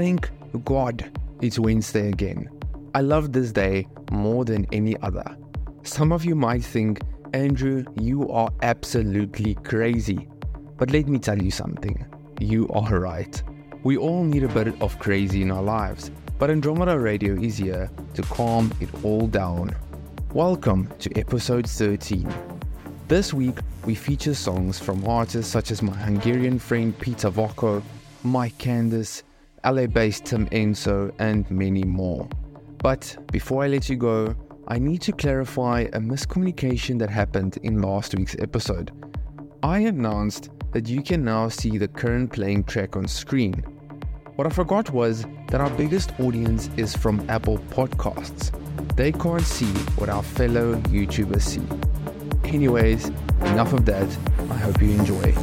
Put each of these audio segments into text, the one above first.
Thank God it's Wednesday again. I love this day more than any other. Some of you might think, Andrew, you are absolutely crazy. But let me tell you something. You are right. We all need a bit of crazy in our lives, but Andromeda Radio is here to calm it all down. Welcome to episode 13. This week, we feature songs from artists such as my Hungarian friend Peter Voko, Mike Candys, LA based Tim Enso, and many more. But before I let you go, I need to clarify a miscommunication that happened in last week's episode. I announced that you can now see the current playing track on screen. What I forgot was that our biggest audience is from Apple Podcasts. They can't see what our fellow YouTubers see. Anyways, enough of that. I hope you enjoy.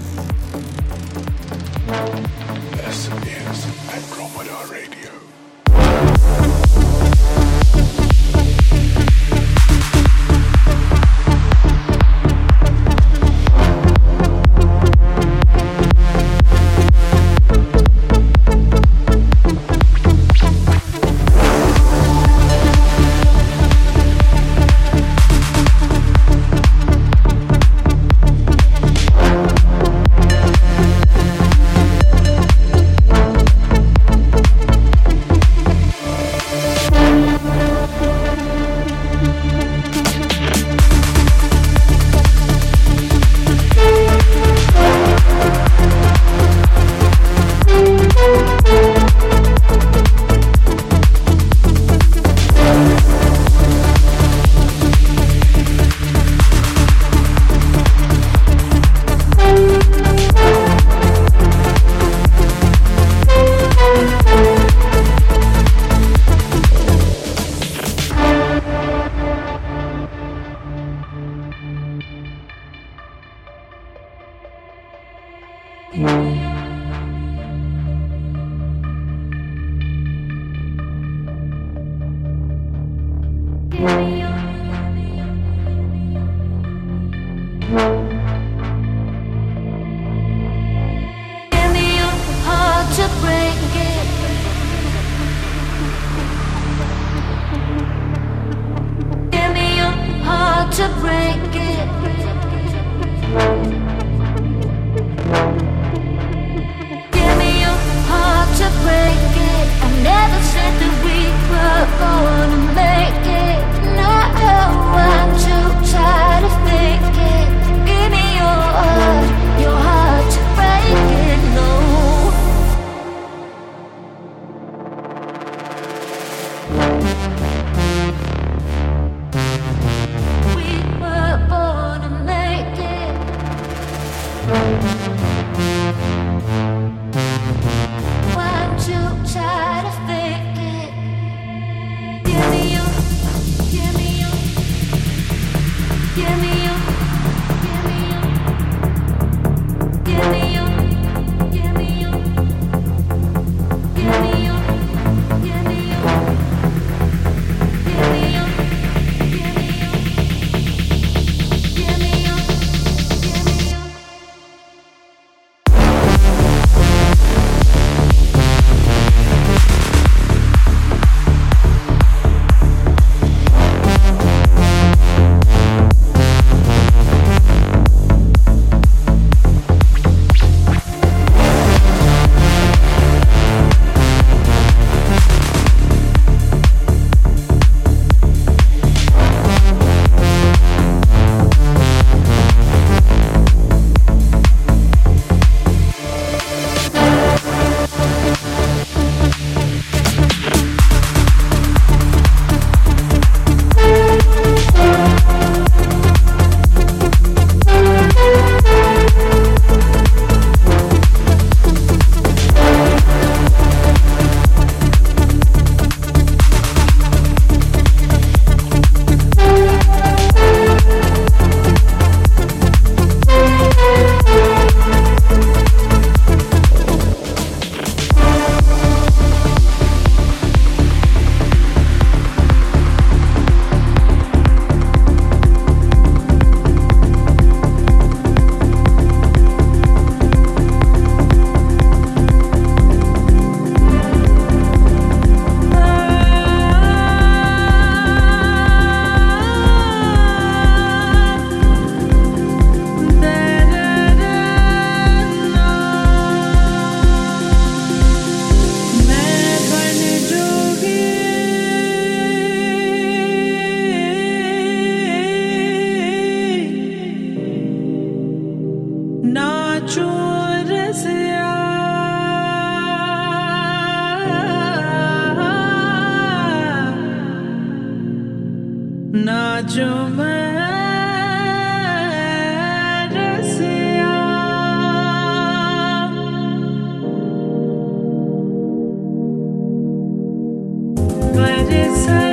it's a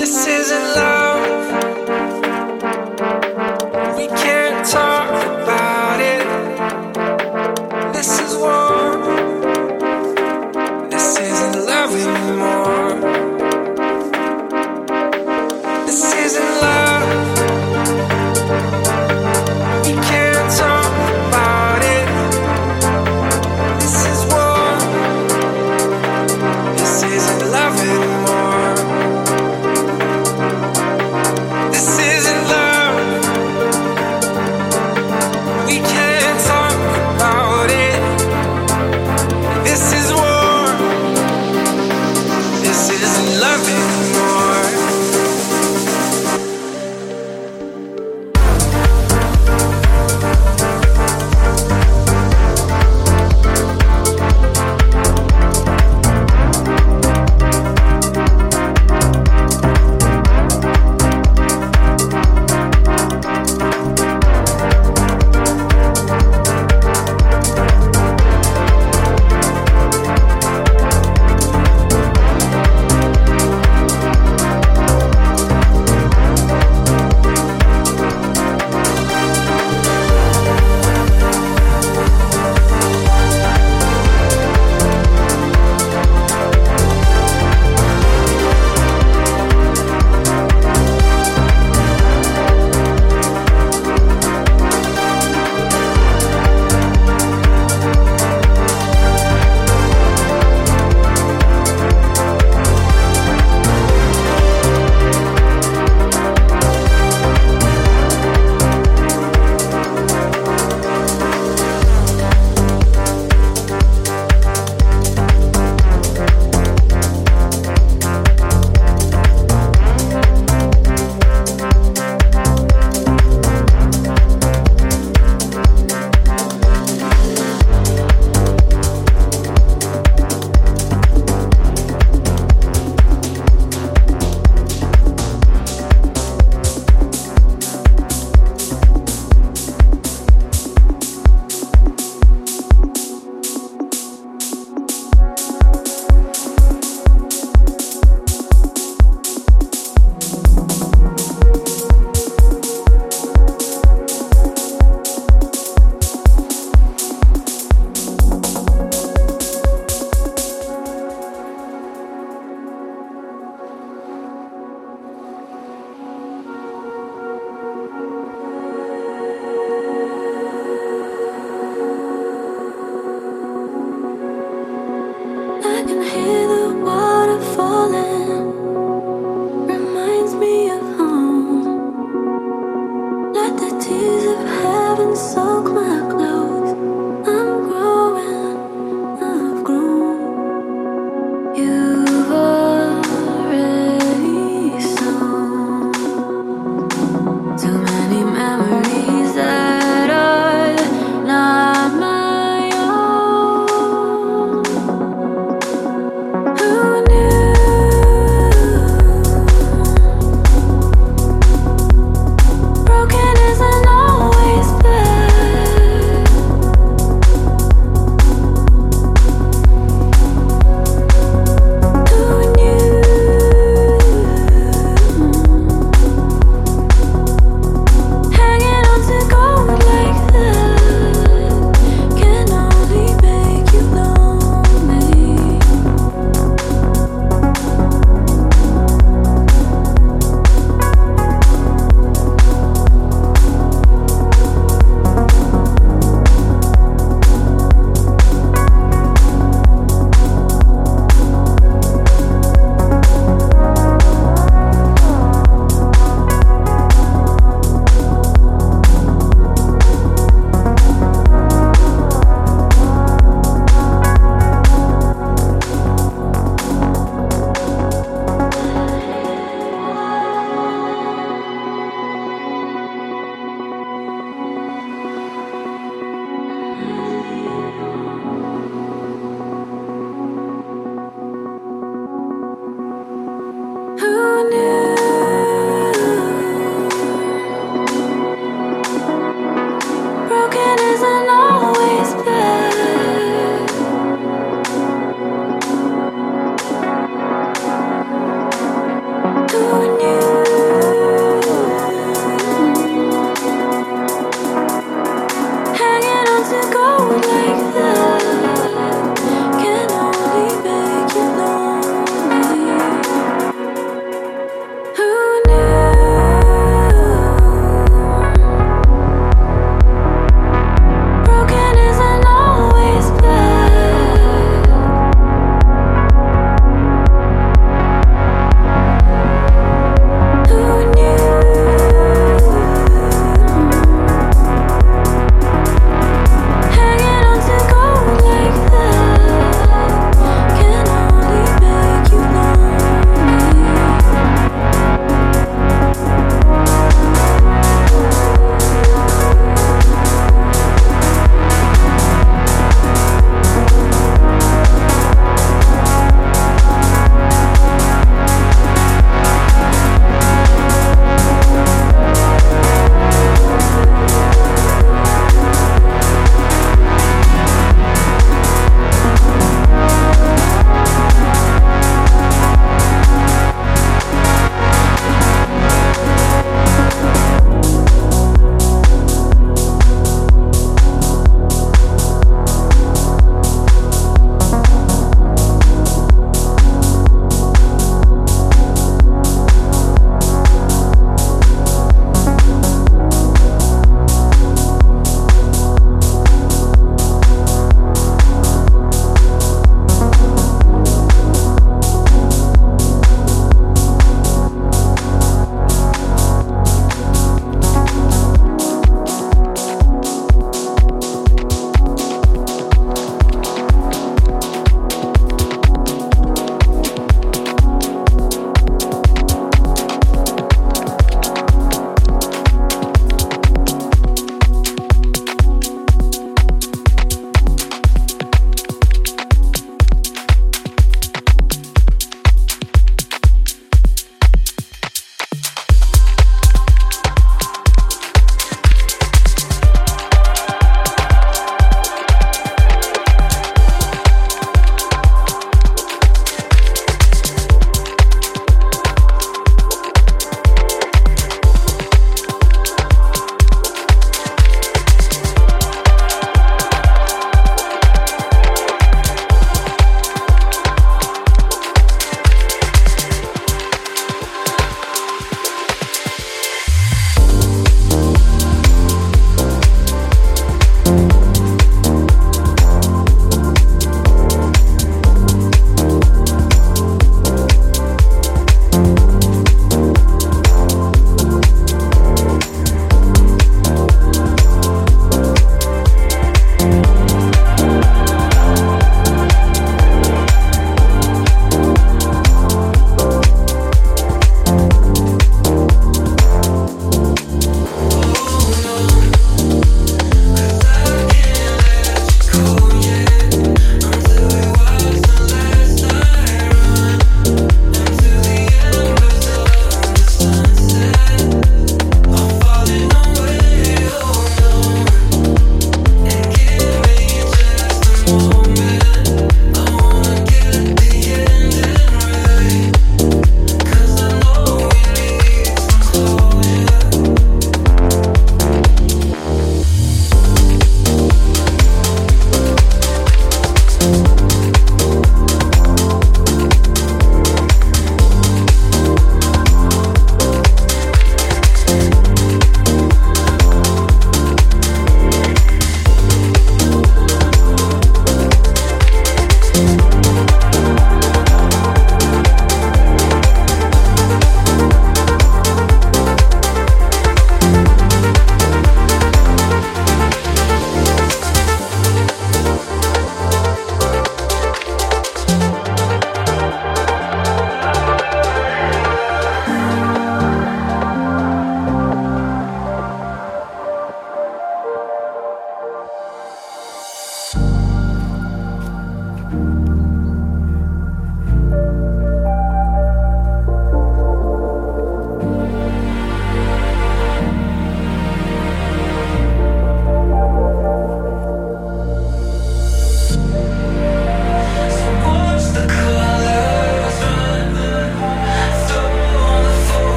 This isn't love.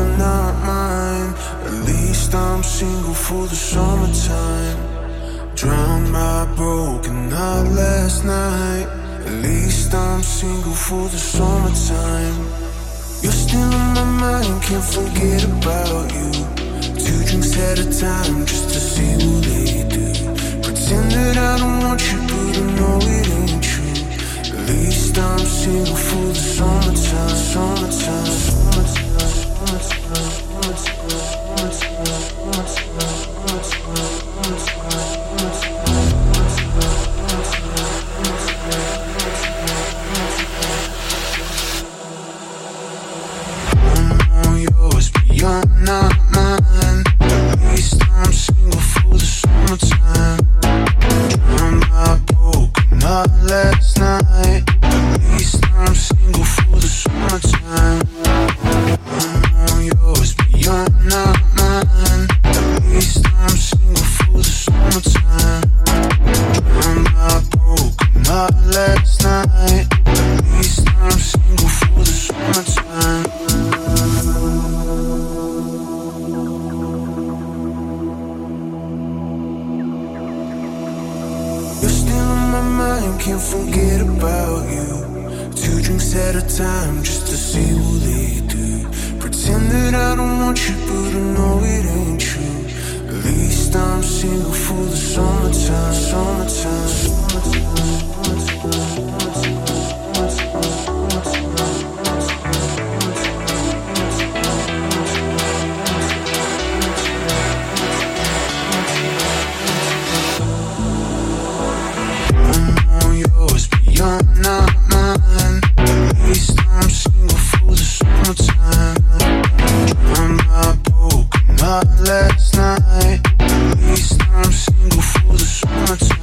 you're not mine. At least I'm single for the summertime. Drowned my broken heart last night. At least I'm single for the summertime. You're still in my mind, can't forget about you. Two drinks at a time just to see what they do. Pretend that I don't want you, but I know it ain't true. At least I'm single for the summertime, summertime, summertime. Last night. At least I'm single for the summertime.